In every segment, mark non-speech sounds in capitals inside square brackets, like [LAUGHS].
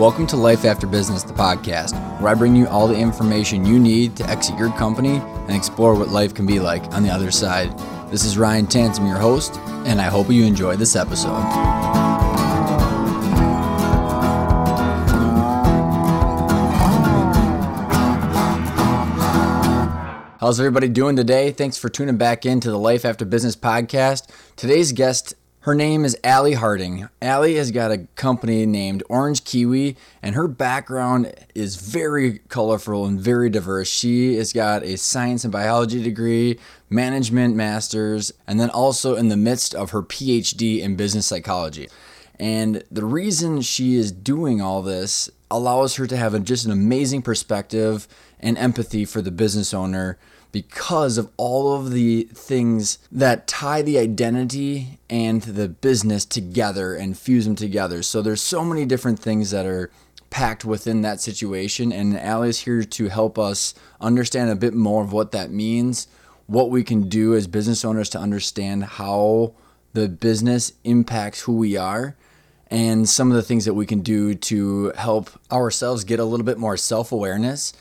Welcome to Life After Business, the podcast, where I bring you all the information you need to exit your company and explore what life can be like on the other side. This is Ryan Tansom, your host, and I hope you enjoy this episode. How's everybody doing today? Thanks for tuning back into the Life After Business podcast. Today's guest her name is Allie Harding. Allie has got a company named Orange Kiwi, and her background is very colorful and very diverse. She has got a science and biology degree, management masters, and then also in the midst of her PhD in business psychology. And the reason she is doing all this allows her to have a, just an amazing perspective and empathy for the business owner because of all of the things that tie the identity and the business together and fuse them together. So there's so many different things that are packed within that situation and Allie is here to help us understand a bit more of what that means, what we can do as business owners to understand how the business impacts who we are and some of the things that we can do to help ourselves get a little bit more self-awareness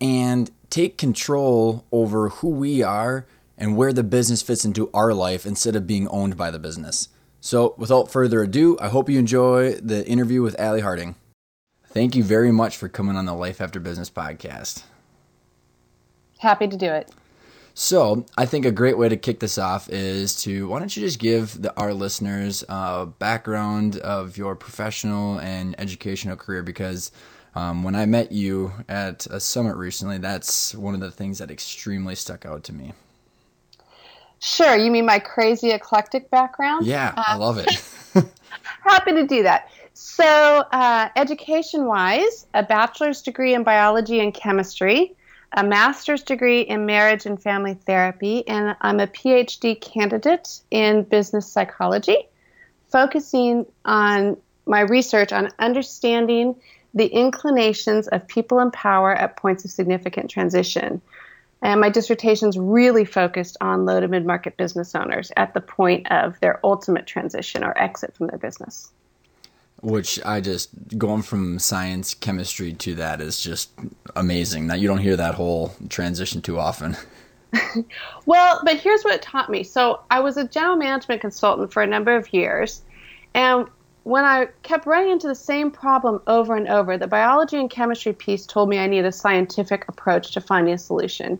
and take control over who we are and where the business fits into our life instead of being owned by the business. So, without further ado, I hope you enjoy the interview with Allie Harding. Thank you very much for coming on the Life After Business podcast. Happy to do it. So, I think a great way to kick this off is to why don't you just give the, our listeners a background of your professional and educational career because um, when I met you at a summit recently, that's one of the things that extremely stuck out to me. Sure. You mean my crazy eclectic background? Yeah, uh, I love it. [LAUGHS] happy to do that. So, uh, education wise, a bachelor's degree in biology and chemistry, a master's degree in marriage and family therapy, and I'm a PhD candidate in business psychology, focusing on my research on understanding the inclinations of people in power at points of significant transition. And my dissertation's really focused on low to mid market business owners at the point of their ultimate transition or exit from their business. Which I just going from science, chemistry to that is just amazing. Now you don't hear that whole transition too often. [LAUGHS] well, but here's what it taught me. So I was a general management consultant for a number of years, and when I kept running into the same problem over and over, the biology and chemistry piece told me I needed a scientific approach to finding a solution.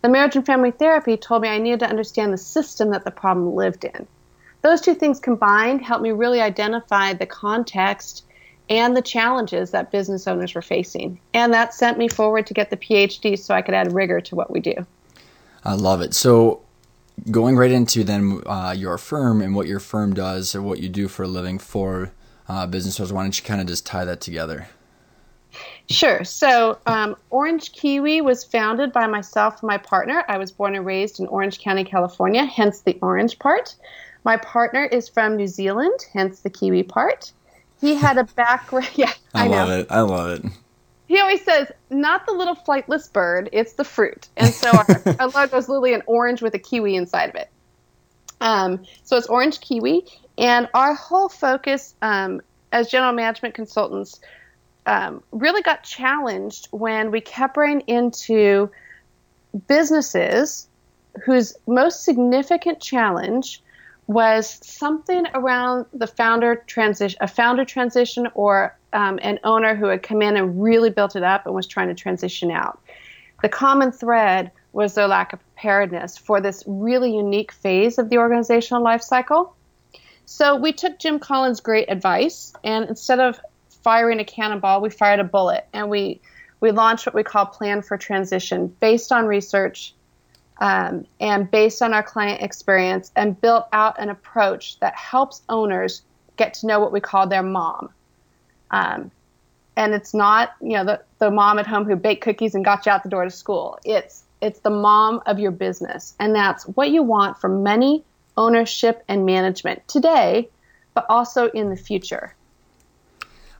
The marriage and family therapy told me I needed to understand the system that the problem lived in. Those two things combined helped me really identify the context and the challenges that business owners were facing. And that sent me forward to get the PhD so I could add rigor to what we do. I love it. So, going right into then uh, your firm and what your firm does or what you do for a living for uh, business owners, why don't you kind of just tie that together? Sure. So, um, Orange Kiwi was founded by myself and my partner. I was born and raised in Orange County, California, hence the orange part. My partner is from New Zealand, hence the Kiwi part. He had a background. [LAUGHS] Yeah, I, I love it. I love it he always says, not the little flightless bird, it's the fruit. And so our, our logo is literally an orange with a kiwi inside of it. Um, so it's orange kiwi. And our whole focus um, as general management consultants um, really got challenged when we kept running into businesses whose most significant challenge was something around the founder transition, a founder transition, or um, an owner who had come in and really built it up and was trying to transition out. The common thread was their lack of preparedness for this really unique phase of the organizational life cycle. So we took Jim Collins' great advice, and instead of firing a cannonball, we fired a bullet, and we we launched what we call Plan for Transition, based on research um, and based on our client experience, and built out an approach that helps owners get to know what we call their mom. Um, and it's not, you know, the, the mom at home who baked cookies and got you out the door to school. It's it's the mom of your business, and that's what you want for many ownership, and management today, but also in the future.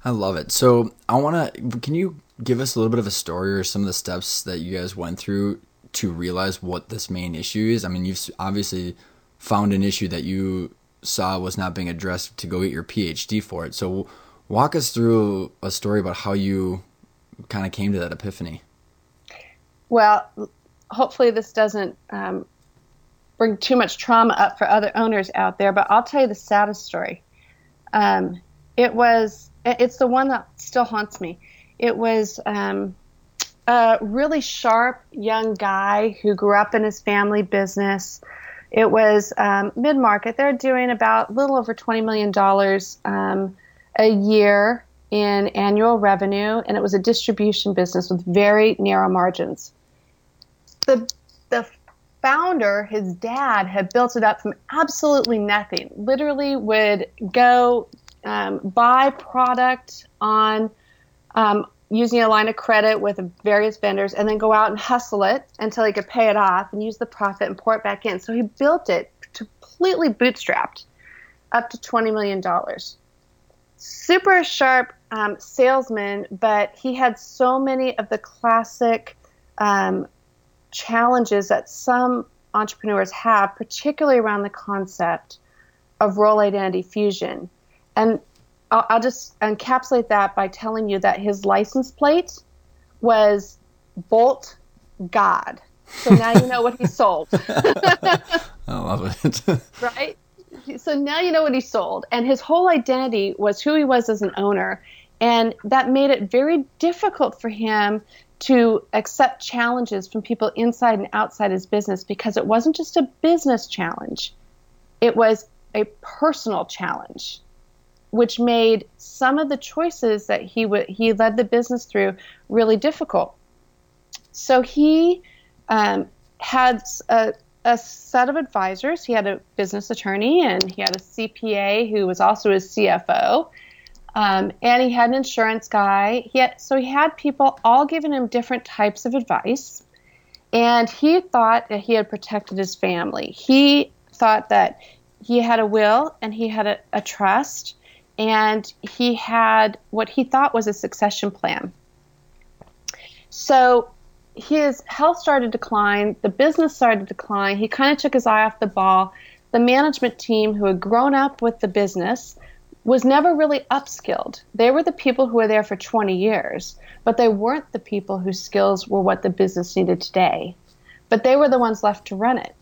I love it. So I want to. Can you give us a little bit of a story or some of the steps that you guys went through to realize what this main issue is? I mean, you've obviously found an issue that you saw was not being addressed to go get your PhD for it. So Walk us through a story about how you kind of came to that epiphany. Well, hopefully this doesn't um, bring too much trauma up for other owners out there, but I'll tell you the saddest story. Um, it was, it's the one that still haunts me. It was um, a really sharp young guy who grew up in his family business. It was um, mid market. They're doing about a little over $20 million um, a year in annual revenue, and it was a distribution business with very narrow margins. The, the founder, his dad, had built it up from absolutely nothing. Literally, would go um, buy product on um, using a line of credit with various vendors, and then go out and hustle it until he could pay it off and use the profit and pour it back in. So he built it completely bootstrapped, up to twenty million dollars. Super sharp um, salesman, but he had so many of the classic um, challenges that some entrepreneurs have, particularly around the concept of role identity fusion. And I'll, I'll, just encapsulate that by telling you that his license plate was Bolt God. So now you know what he sold. [LAUGHS] I love it. [LAUGHS] right? So now you know what he sold. And his whole identity was who he was as an owner. And that made it very difficult for him to accept challenges from people inside and outside his business because it wasn't just a business challenge, it was a personal challenge, which made some of the choices that he w- he led the business through really difficult. So he um, had a, a set of advisors. He had a business attorney and he had a CPA who was also his CFO um, and he had an insurance guy. He had, so he had people all giving him different types of advice. And he thought that he had protected his family. He thought that he had a will and he had a, a trust and he had what he thought was a succession plan. So his health started to decline, the business started to decline. He kind of took his eye off the ball. The management team, who had grown up with the business, was never really upskilled. They were the people who were there for 20 years, but they weren't the people whose skills were what the business needed today. But they were the ones left to run it.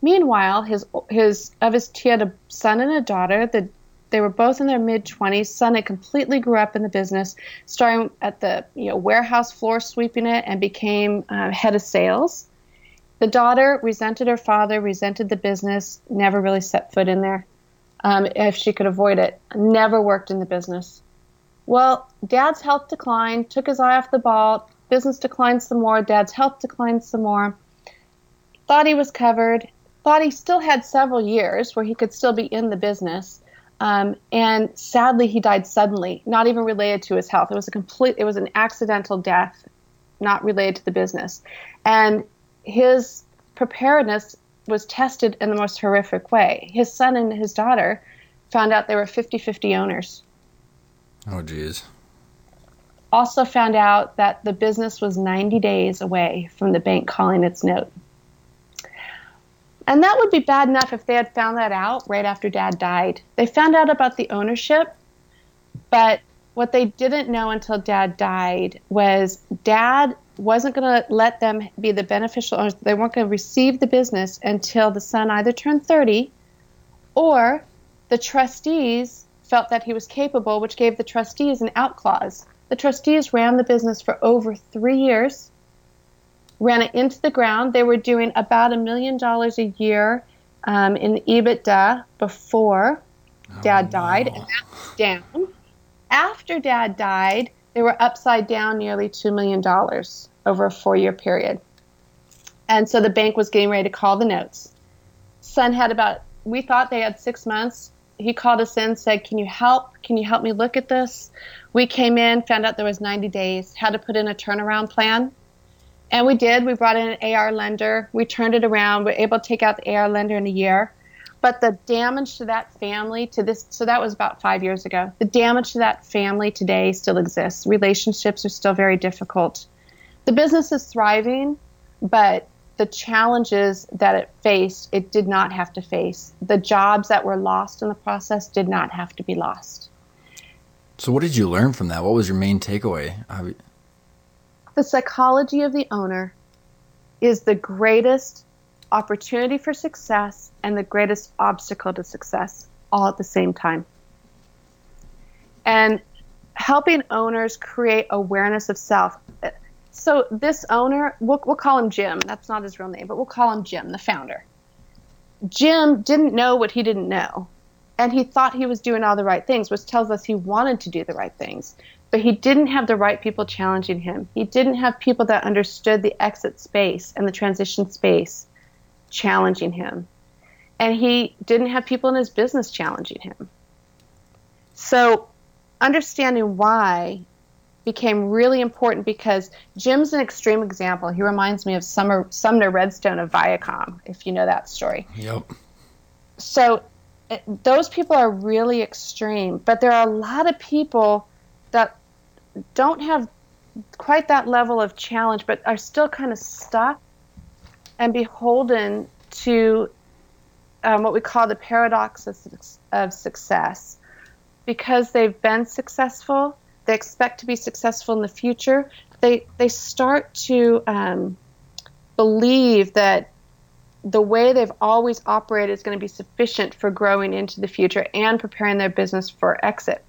Meanwhile, his his of his he had a son and a daughter. The, they were both in their mid 20s. Son had completely grew up in the business, starting at the you know warehouse floor sweeping it, and became uh, head of sales. The daughter resented her father, resented the business, never really set foot in there um, if she could avoid it. Never worked in the business. Well, dad's health declined, took his eye off the ball, business declined some more, dad's health declined some more. Thought he was covered, thought he still had several years where he could still be in the business. Um, and sadly, he died suddenly, not even related to his health. It was a complete, it was an accidental death, not related to the business. And his preparedness was tested in the most horrific way. His son and his daughter found out they were 50 50 owners. Oh, geez. Also found out that the business was 90 days away from the bank calling its note. And that would be bad enough if they had found that out right after dad died. They found out about the ownership, but what they didn't know until dad died was dad wasn't going to let them be the beneficial owners. They weren't going to receive the business until the son either turned 30 or the trustees felt that he was capable, which gave the trustees an out clause. The trustees ran the business for over three years, ran it into the ground. They were doing about a million dollars a year um, in EBITDA before oh, dad died, and that's down. After dad died, they were upside down nearly $2 million over a four year period. And so the bank was getting ready to call the notes. Son had about, we thought they had six months. He called us in, said, Can you help? Can you help me look at this? We came in, found out there was 90 days, had to put in a turnaround plan. And we did. We brought in an AR lender. We turned it around. We were able to take out the AR lender in a year. But the damage to that family to this, so that was about five years ago. The damage to that family today still exists. Relationships are still very difficult the business is thriving, but the challenges that it faced, it did not have to face. The jobs that were lost in the process did not have to be lost. So, what did you learn from that? What was your main takeaway? The psychology of the owner is the greatest opportunity for success and the greatest obstacle to success all at the same time. And helping owners create awareness of self. So, this owner, we'll, we'll call him Jim. That's not his real name, but we'll call him Jim, the founder. Jim didn't know what he didn't know. And he thought he was doing all the right things, which tells us he wanted to do the right things. But he didn't have the right people challenging him. He didn't have people that understood the exit space and the transition space challenging him. And he didn't have people in his business challenging him. So, understanding why became really important because Jim's an extreme example. He reminds me of Summer, Sumner Redstone of Viacom, if you know that story. Yep. So, it, those people are really extreme, but there are a lot of people that don't have quite that level of challenge, but are still kind of stuck and beholden to um, what we call the paradox of, of success. Because they've been successful, they expect to be successful in the future. They they start to um, believe that the way they've always operated is going to be sufficient for growing into the future and preparing their business for exit.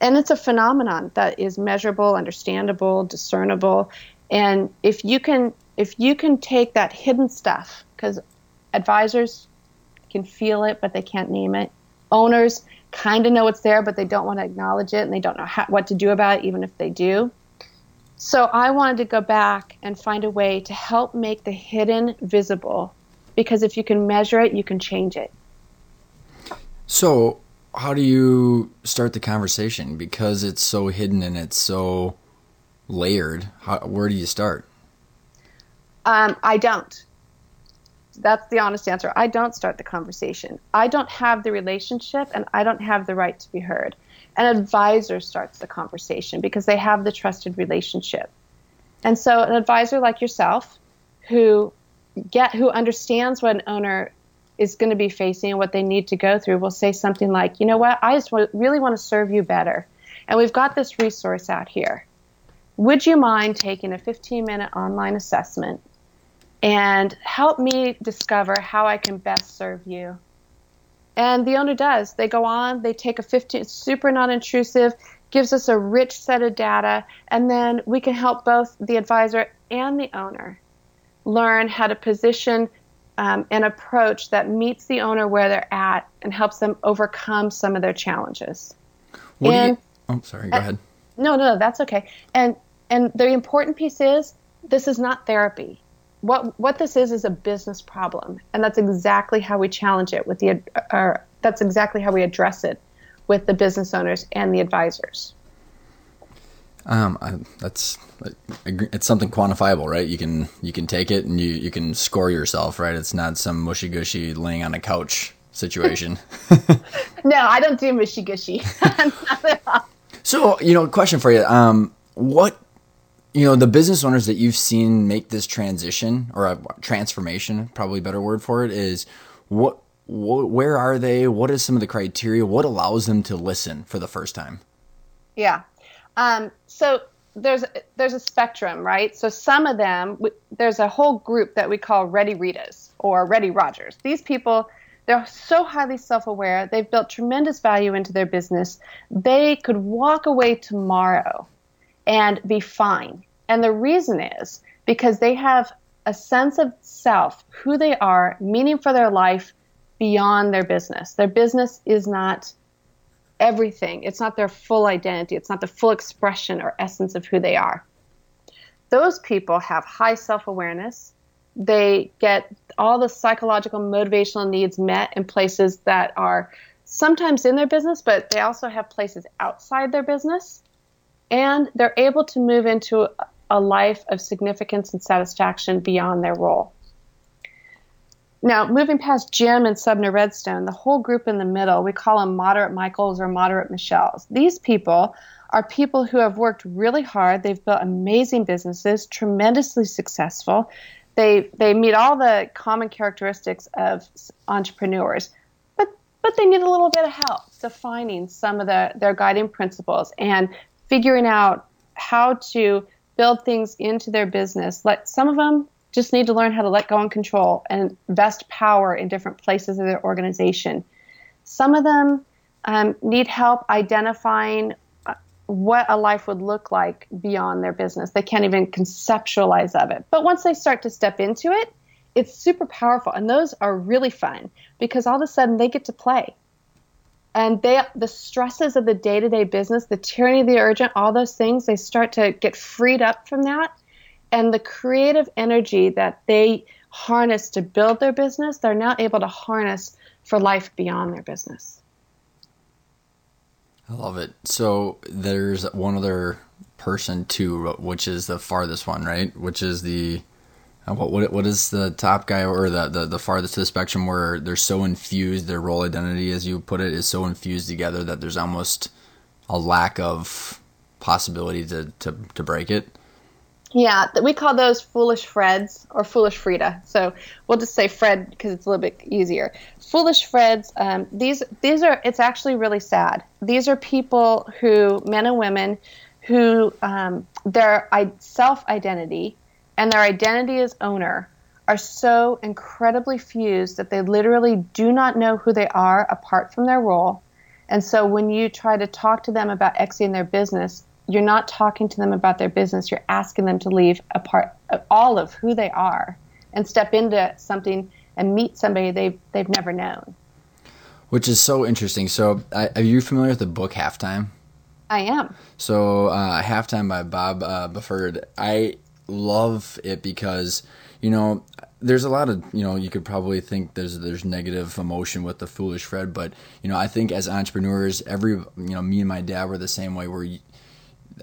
And it's a phenomenon that is measurable, understandable, discernible, and if you can if you can take that hidden stuff because advisors can feel it but they can't name it. Owners kind of know it's there but they don't want to acknowledge it and they don't know how, what to do about it even if they do. So i wanted to go back and find a way to help make the hidden visible because if you can measure it you can change it. So how do you start the conversation because it's so hidden and it's so layered how, where do you start um, i don't that's the honest answer. I don't start the conversation. I don't have the relationship and I don't have the right to be heard. An advisor starts the conversation because they have the trusted relationship. And so an advisor like yourself who get who understands what an owner is going to be facing and what they need to go through will say something like, "You know what? I just really want to serve you better. And we've got this resource out here. Would you mind taking a 15-minute online assessment and help me discover how I can best serve you. And the owner does. They go on, they take a 15, super non intrusive, gives us a rich set of data, and then we can help both the advisor and the owner learn how to position um, an approach that meets the owner where they're at and helps them overcome some of their challenges. What and, you, oh, sorry, go uh, ahead. No, no, that's okay. And and the important piece is this is not therapy what what this is is a business problem, and that's exactly how we challenge it with the. Or that's exactly how we address it with the business owners and the advisors. Um, I, that's it's something quantifiable, right? You can you can take it and you you can score yourself, right? It's not some mushy gushy laying on a couch situation. [LAUGHS] [LAUGHS] no, I don't do mushy gushy. [LAUGHS] so you know, question for you. Um, what you know the business owners that you've seen make this transition or a transformation probably a better word for it is what, what where are they what is some of the criteria what allows them to listen for the first time yeah um, so there's there's a spectrum right? So some of them there's a whole group that we call ready ritas or ready rogers. These people they're so highly self-aware. They've built tremendous value into their business. They could walk away tomorrow and be fine. And the reason is because they have a sense of self, who they are, meaning for their life beyond their business. Their business is not everything, it's not their full identity, it's not the full expression or essence of who they are. Those people have high self awareness. They get all the psychological motivational needs met in places that are sometimes in their business, but they also have places outside their business. And they're able to move into a life of significance and satisfaction beyond their role. Now, moving past Jim and Sumner Redstone, the whole group in the middle, we call them moderate Michaels or moderate Michelles. These people are people who have worked really hard. They've built amazing businesses, tremendously successful. They, they meet all the common characteristics of entrepreneurs, but, but they need a little bit of help. defining some of the their guiding principles and figuring out how to build things into their business. Let some of them just need to learn how to let go and control and invest power in different places of their organization. Some of them um, need help identifying uh, what a life would look like beyond their business. They can't even conceptualize of it. But once they start to step into it, it's super powerful. And those are really fun because all of a sudden they get to play. And they the stresses of the day-to-day business, the tyranny of the urgent, all those things, they start to get freed up from that and the creative energy that they harness to build their business, they're now able to harness for life beyond their business. I love it. So there's one other person too, which is the farthest one, right? Which is the uh, what what what is the top guy or the, the the farthest to the spectrum where they're so infused their role identity, as you put it, is so infused together that there's almost a lack of possibility to to, to break it. Yeah, we call those foolish Freds or foolish Frida. So we'll just say Fred because it's a little bit easier. Foolish Freds. Um, these these are. It's actually really sad. These are people who men and women who um, their self identity and their identity as owner are so incredibly fused that they literally do not know who they are apart from their role. And so when you try to talk to them about exiting their business, you're not talking to them about their business. You're asking them to leave a part, all of who they are, and step into something and meet somebody they've they've never known. Which is so interesting. So, uh, are you familiar with the book Halftime? I am. So, uh, Halftime by Bob uh, Buford. I love it because you know there's a lot of you know you could probably think there's there's negative emotion with the foolish Fred, but you know I think as entrepreneurs, every you know me and my dad were the same way. Where you,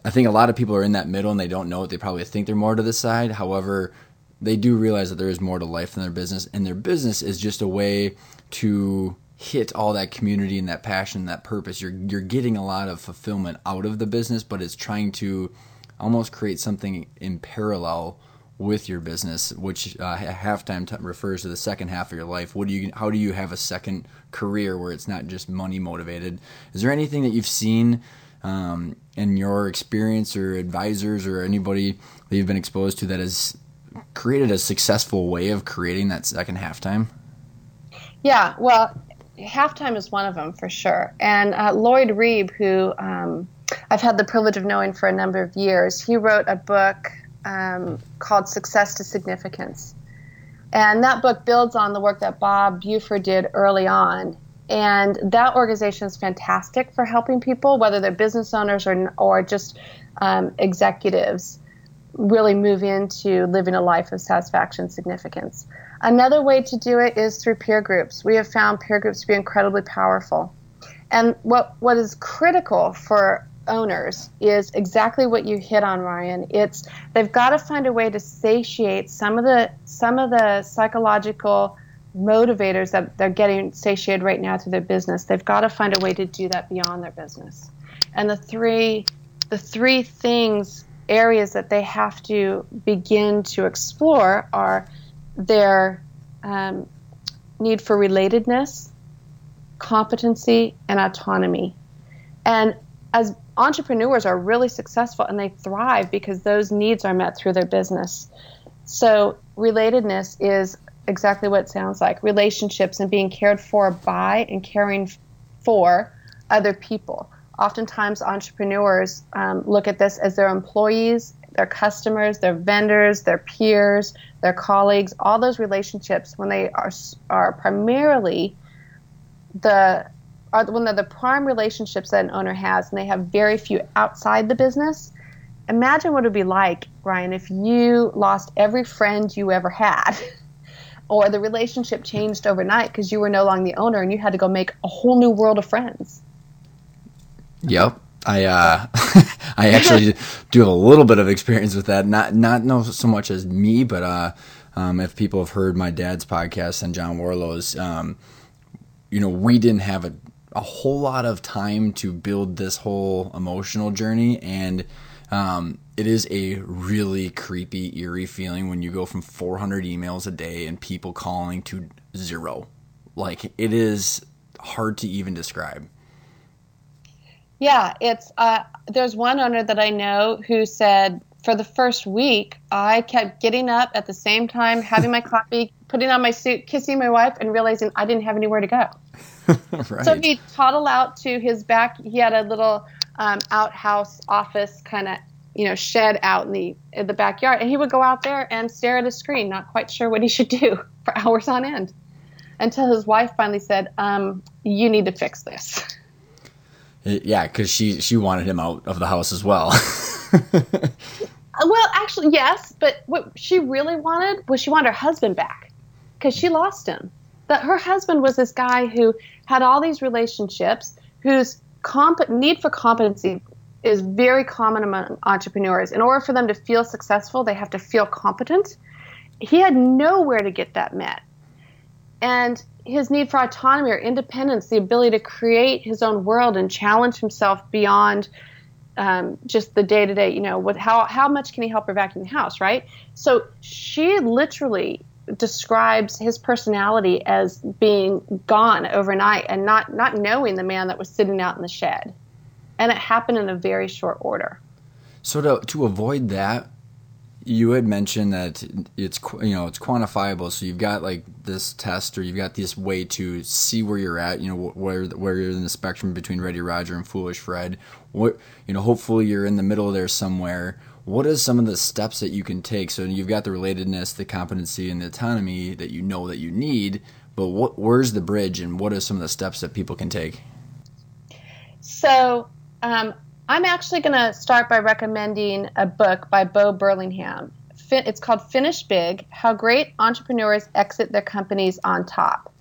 I think a lot of people are in that middle and they don't know it. They probably think they're more to the side. However, they do realize that there is more to life than their business, and their business is just a way to hit all that community and that passion, and that purpose. You're you're getting a lot of fulfillment out of the business, but it's trying to almost create something in parallel with your business, which uh, halftime t- refers to the second half of your life. What do you? How do you have a second career where it's not just money motivated? Is there anything that you've seen? Um, in your experience or advisors or anybody that you've been exposed to that has created a successful way of creating that second halftime? Yeah, well, halftime is one of them for sure. And uh, Lloyd Reeb, who um, I've had the privilege of knowing for a number of years, he wrote a book um, called Success to Significance. And that book builds on the work that Bob Buford did early on and that organization is fantastic for helping people, whether they're business owners or, or just um, executives, really move into living a life of satisfaction significance. Another way to do it is through peer groups. We have found peer groups to be incredibly powerful. And what, what is critical for owners is exactly what you hit on Ryan it's they've got to find a way to satiate some of the some of the psychological motivators that they're getting satiated right now through their business. They've got to find a way to do that beyond their business. And the three the three things areas that they have to begin to explore are their um, need for relatedness, competency, and autonomy. And as entrepreneurs are really successful and they thrive because those needs are met through their business. So relatedness is exactly what it sounds like. Relationships and being cared for by and caring for other people. Oftentimes, entrepreneurs um, look at this as their employees, their customers, their vendors, their peers, their colleagues, all those relationships when they are, are primarily the are when they're the prime relationships that an owner has and they have very few outside the business. Imagine what it would be like ryan if you lost every friend you ever had [LAUGHS] or the relationship changed overnight because you were no longer the owner and you had to go make a whole new world of friends. Yep. I uh, [LAUGHS] I actually do have a little bit of experience with that. Not not no so much as me, but uh, um, if people have heard my dad's podcast and John Warrillow's, um, you know, we didn't have a a whole lot of time to build this whole emotional journey, and um, it is a really creepy, eerie feeling when you go from 400 emails a day and people calling to zero. Like, it is hard to even describe. Yeah, it's uh, there's one owner that I know who said for the first week I kept getting up at the same time, having my [LAUGHS] coffee, putting on my suit, kissing my wife, and realizing I didn't have anywhere to go. [LAUGHS] right. So he toddled out to his back. He had a little um, outhouse office kind of you know shed out in the in the backyard, and he would go out there and stare at a screen, not quite sure what he should do [LAUGHS] for hours on end, until his wife finally said, um, "You need to fix this." Yeah, because she she wanted him out of the house as well. [LAUGHS] well, actually, yes, but what she really wanted was she wanted her husband back because she lost him. That her husband was this guy who had all these relationships, whose comp- need for competency is very common among entrepreneurs. In order for them to feel successful, they have to feel competent. He had nowhere to get that met. And his need for autonomy or independence, the ability to create his own world and challenge himself beyond um, just the day to day, you know, what, how, how much can he help her vacuum the house, right? So she literally describes his personality as being gone overnight and not, not knowing the man that was sitting out in the shed. And it happened in a very short order. So to, to avoid that, you had mentioned that it's you know it's quantifiable so you've got like this test or you've got this way to see where you're at you know where where you're in the spectrum between ready roger and foolish fred what you know hopefully you're in the middle there somewhere what are some of the steps that you can take so you've got the relatedness the competency and the autonomy that you know that you need but what where's the bridge and what are some of the steps that people can take so um, I'm actually going to start by recommending a book by Bo Burlingham. It's called Finish Big How Great Entrepreneurs Exit Their Companies on Top.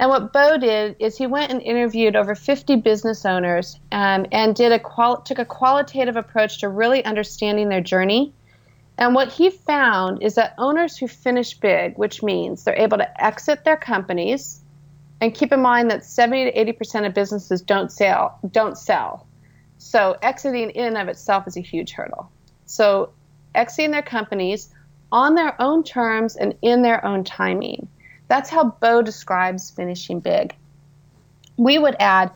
And what Bo did is he went and interviewed over 50 business owners um, and did a took a qualitative approach to really understanding their journey. And what he found is that owners who finish big, which means they're able to exit their companies, and keep in mind that 70 to 80 percent of businesses don't sell, don't sell. So exiting in and of itself is a huge hurdle. So exiting their companies on their own terms and in their own timing. That's how Bo describes finishing big. We would add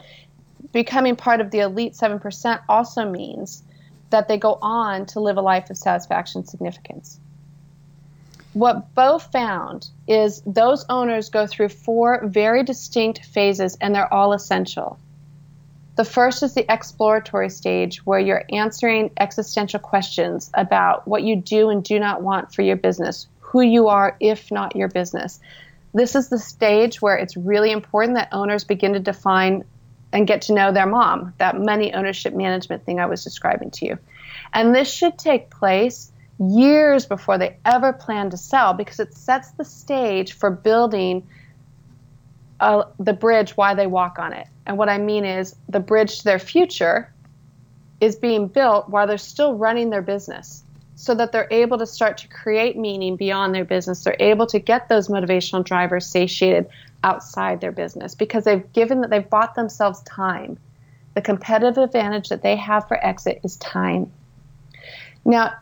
becoming part of the elite 7% also means that they go on to live a life of satisfaction and significance. What Bo found is those owners go through four very distinct phases and they're all essential. The first is the exploratory stage where you're answering existential questions about what you do and do not want for your business, who you are if not your business. This is the stage where it's really important that owners begin to define and get to know their mom, that money ownership management thing I was describing to you. And this should take place years before they ever plan to sell because it sets the stage for building uh, the bridge why they walk on it. And what I mean is the bridge to their future is being built while they're still running their business so that they're able to start to create meaning beyond their business. They're able to get those motivational drivers satiated outside their business because they've given that they've bought themselves time. The competitive advantage that they have for exit is time. Now,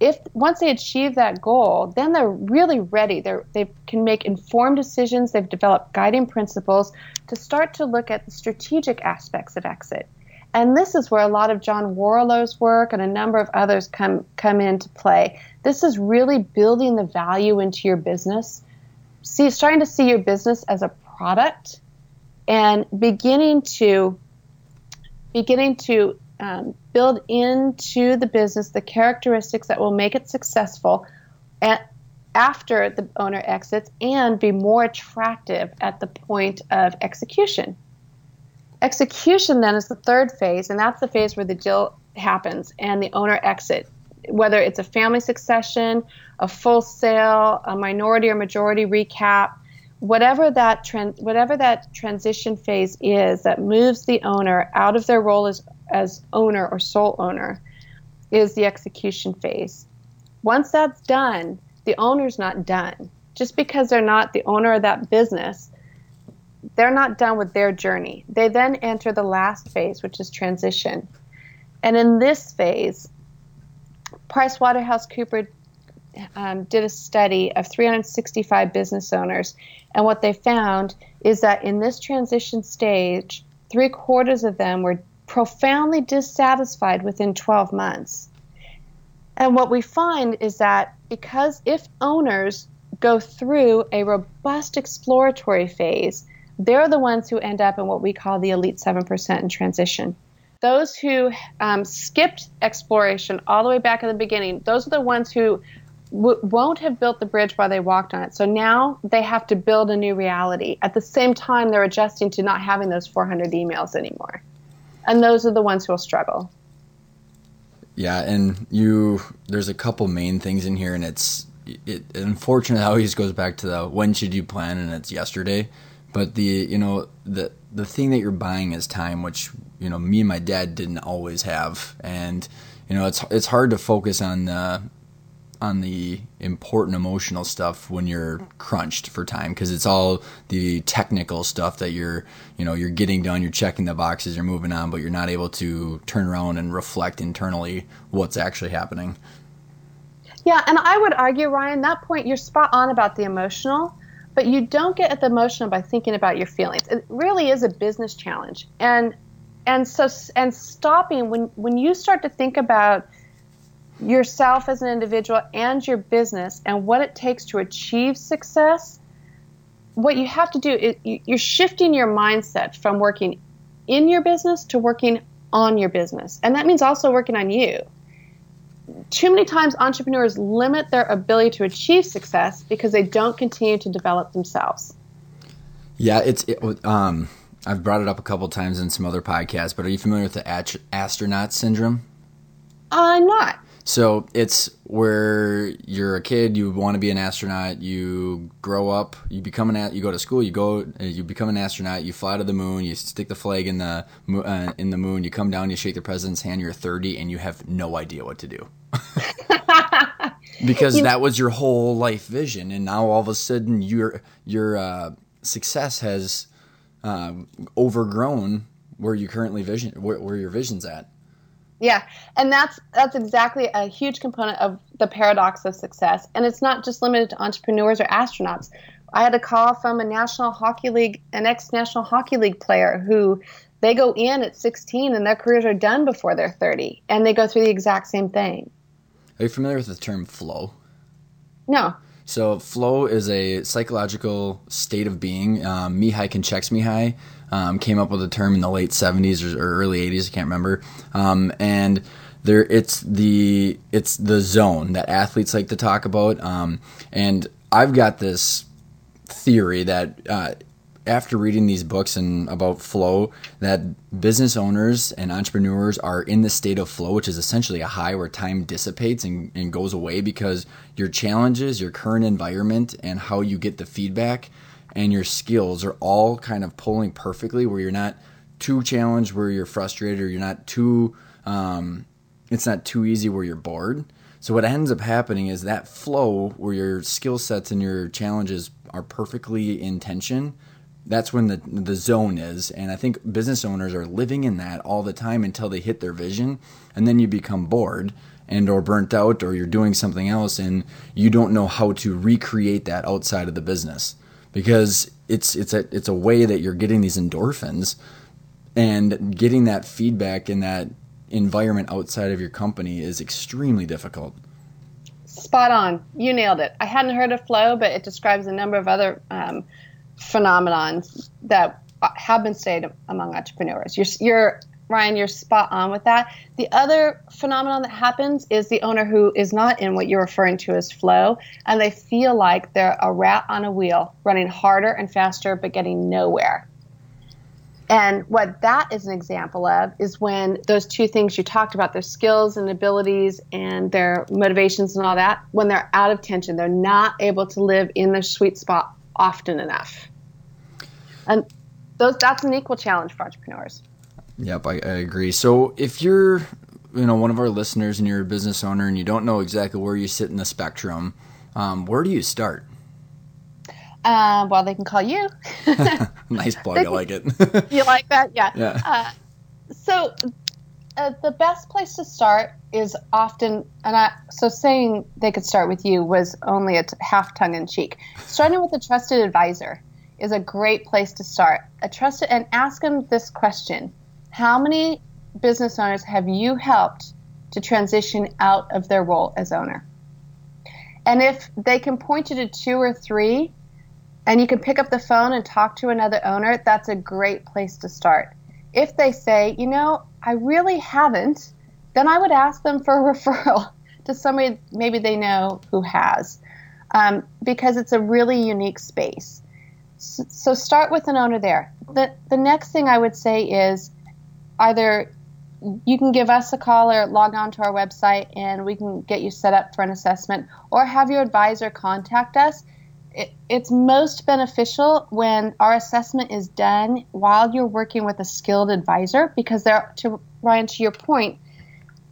if once they achieve that goal, then they're really ready. They they can make informed decisions. They've developed guiding principles to start to look at the strategic aspects of exit. And this is where a lot of John Warrillow's work and a number of others come come into play. This is really building the value into your business. See, starting to see your business as a product, and beginning to beginning to um, build into the business the characteristics that will make it successful at, after the owner exits and be more attractive at the point of execution. Execution then is the third phase, and that's the phase where the deal happens and the owner exit. Whether it's a family succession, a full sale, a minority or majority recap, whatever that trend, whatever that transition phase is that moves the owner out of their role as as owner or sole owner is the execution phase. Once that's done, the owner's not done. Just because they're not the owner of that business, they're not done with their journey. They then enter the last phase, which is transition. And in this phase, PricewaterhouseCooper um, did a study of 365 business owners, and what they found is that in this transition stage, three quarters of them were profoundly dissatisfied within 12 months. And what we find is that because if owners go through a robust exploratory phase, they're the ones who end up in what we call the elite 7% in transition. Those who um, skipped exploration all the way back at the beginning, those are the ones who w- won't have built the bridge while they walked on it. So now they have to build a new reality. At the same time, they're adjusting to not having those 400 emails anymore. And those are the ones who will struggle. Yeah, and you there's a couple main things in here, and it's it unfortunately always goes back to the when should you plan, and it's yesterday. But the you know the the thing that you're buying is time, which you know me and my dad didn't always have, and you know it's it's hard to focus on the on the important emotional stuff when you're crunched for time because it's all the technical stuff that you're you know you're getting done you're checking the boxes you're moving on but you're not able to turn around and reflect internally what's actually happening. Yeah and i would argue ryan that point you're spot on about the emotional but you don't get at the emotional by thinking about your feelings it really is a business challenge and and so and stopping when when you start to think about yourself as an individual and your business and what it takes to achieve success, what you have to do is you're shifting your mindset from working in your business to working on your business. And that means also working on you. Too many times entrepreneurs limit their ability to achieve success because they don't continue to develop themselves. Yeah, it's it, um I've brought it up a couple times in some other podcasts, but are you familiar with the astronaut syndrome? I'm not. So it's where you're a kid, you want to be an astronaut, you grow up, you become an you go to school, you go you become an astronaut, you fly to the moon, you stick the flag in the uh, in the moon, you come down, you shake the president's hand, you're 30 and you have no idea what to do. [LAUGHS] because you that was your whole life vision and now all of a sudden your your uh, success has uh, overgrown where you currently vision where, where your vision's at. Yeah, and that's that's exactly a huge component of the paradox of success. And it's not just limited to entrepreneurs or astronauts. I had a call from a National Hockey League, an ex-National Hockey League player who they go in at 16 and their careers are done before they're 30, and they go through the exact same thing. Are you familiar with the term flow? No. So flow is a psychological state of being. Um, Mihaly Csikszentmihalyi um, came up with a term in the late 70s or, early 80s. I can't remember. Um, and there, it's the it's the zone that athletes like to talk about. Um, and I've got this theory that uh, after reading these books and about flow, that business owners and entrepreneurs are in the state of flow, which is essentially a high where time dissipates and, and goes away because your challenges, your current environment, and how you get the feedback and your skills are all kind of pulling perfectly where you're not too challenged where you're frustrated or you're not too um, it's not too easy where you're bored. So what ends up happening is that flow where your skill sets and your challenges are perfectly in tension that's when the the zone is and i think business owners are living in that all the time until they hit their vision and then you become bored and or burnt out or you're doing something else and you don't know how to recreate that outside of the business because it's it's a it's a way that you're getting these endorphins and getting that feedback in that environment outside of your company is extremely difficult. Spot on. You nailed it. I hadn't heard of flow, but it describes a number of other um, phenomenons that have been stated among entrepreneurs. You're, you're Ryan, you're spot on with that. The other phenomenon that happens is the owner who is not in what you're referring to as flow, and they feel like they're a rat on a wheel, running harder and faster, but getting nowhere. And what that is an example of is when those two things you talked about, their skills and abilities and their motivations and all that, when they're out of tension, they're not able to live in their sweet spot often enough. And those that's an equal challenge for entrepreneurs. Yep, I, I agree. So if you're, you know, one of our listeners and you're a business owner and you don't know exactly where you sit in the spectrum, um, where do you start? Uh, well, they can call you. [LAUGHS] [LAUGHS] nice plug. I like it. you like that? Yeah. Yeah. Uh, so uh, the best place to start is often, and I, so saying they could start with you was only a t- half tongue in cheek. Starting with a trusted advisor is a great place to start. A trusted, and ask them this question how many business owners have you helped to transition out of their role as owner? And if they can point you to two or three, and you can pick up the phone and talk to another owner, that's a great place to start. If they say, you know, I really haven't, then I would ask them for a [LAUGHS] referral to somebody maybe they know who has, um, because it's a really unique space. So, start with an owner there. The, the next thing I would say is either you can give us a call or log on to our website and we can get you set up for an assessment or have your advisor contact us. It, it's most beneficial when our assessment is done while you're working with a skilled advisor because there to Ryan to your point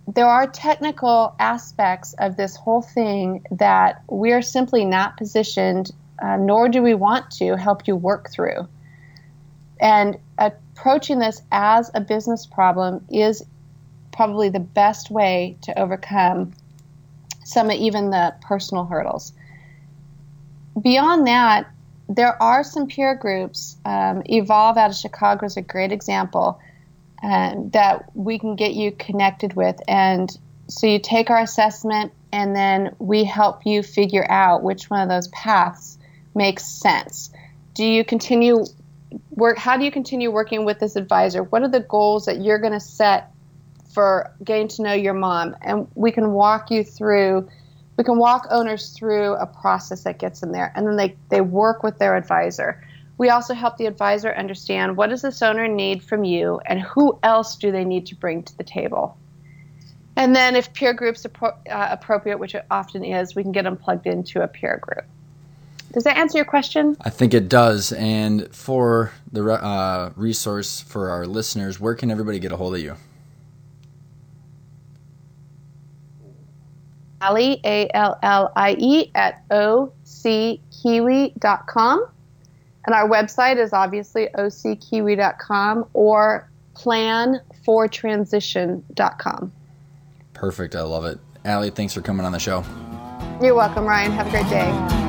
there are technical aspects of this whole thing that we're simply not positioned uh, nor do we want to help you work through and approaching this as a business problem is probably the best way to overcome some of even the personal hurdles. Beyond that, there are some peer groups. Um, Evolve out of Chicago is a great example um, that we can get you connected with. And so you take our assessment, and then we help you figure out which one of those paths makes sense. Do you continue work how do you continue working with this advisor? What are the goals that you're going to set for getting to know your mom? And we can walk you through we can walk owners through a process that gets them there and then they, they work with their advisor. We also help the advisor understand what does this owner need from you and who else do they need to bring to the table. And then if peer groups are uh, appropriate which it often is we can get them plugged into a peer group does that answer your question? I think it does. And for the uh, resource for our listeners, where can everybody get a hold of you? Allie, A L L I E, at ockiwi.com. And our website is obviously ockiwi.com or planfortransition.com. Perfect. I love it. Allie, thanks for coming on the show. You're welcome, Ryan. Have a great day.